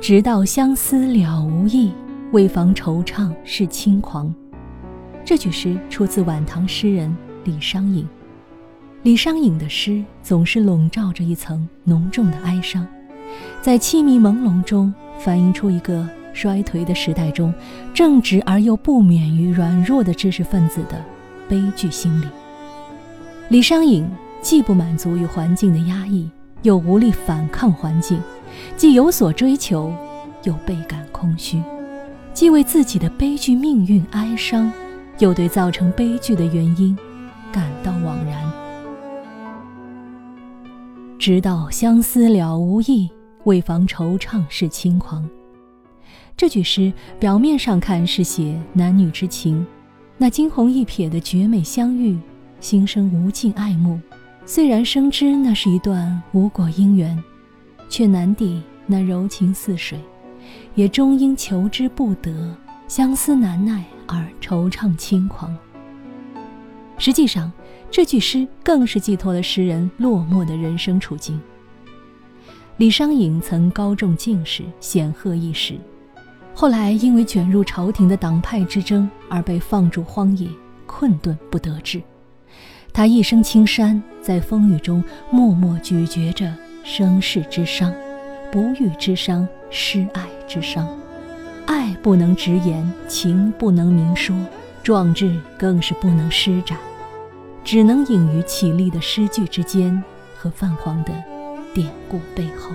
直到相思了无益，为防惆怅是轻狂。这句诗出自晚唐诗人李商隐。李商隐的诗总是笼罩着一层浓重的哀伤，在凄迷朦胧中反映出一个衰颓的时代中正直而又不免于软弱的知识分子的悲剧心理。李商隐既不满足于环境的压抑，又无力反抗环境。既有所追求，又倍感空虚；既为自己的悲剧命运哀伤，又对造成悲剧的原因感到惘然。直到相思了无益，为防惆怅是轻狂。这句诗表面上看是写男女之情，那惊鸿一瞥的绝美相遇，心生无尽爱慕。虽然深知那是一段无果姻缘。却难抵那柔情似水，也终因求之不得，相思难耐而惆怅轻狂。实际上，这句诗更是寄托了诗人落寞的人生处境。李商隐曾高中进士，显赫一时，后来因为卷入朝廷的党派之争而被放逐荒野，困顿不得志。他一生青山，在风雨中默默咀嚼着。生世之伤，不遇之伤，失爱之伤，爱不能直言，情不能明说，壮志更是不能施展，只能隐于绮丽的诗句之间和泛黄的典故背后。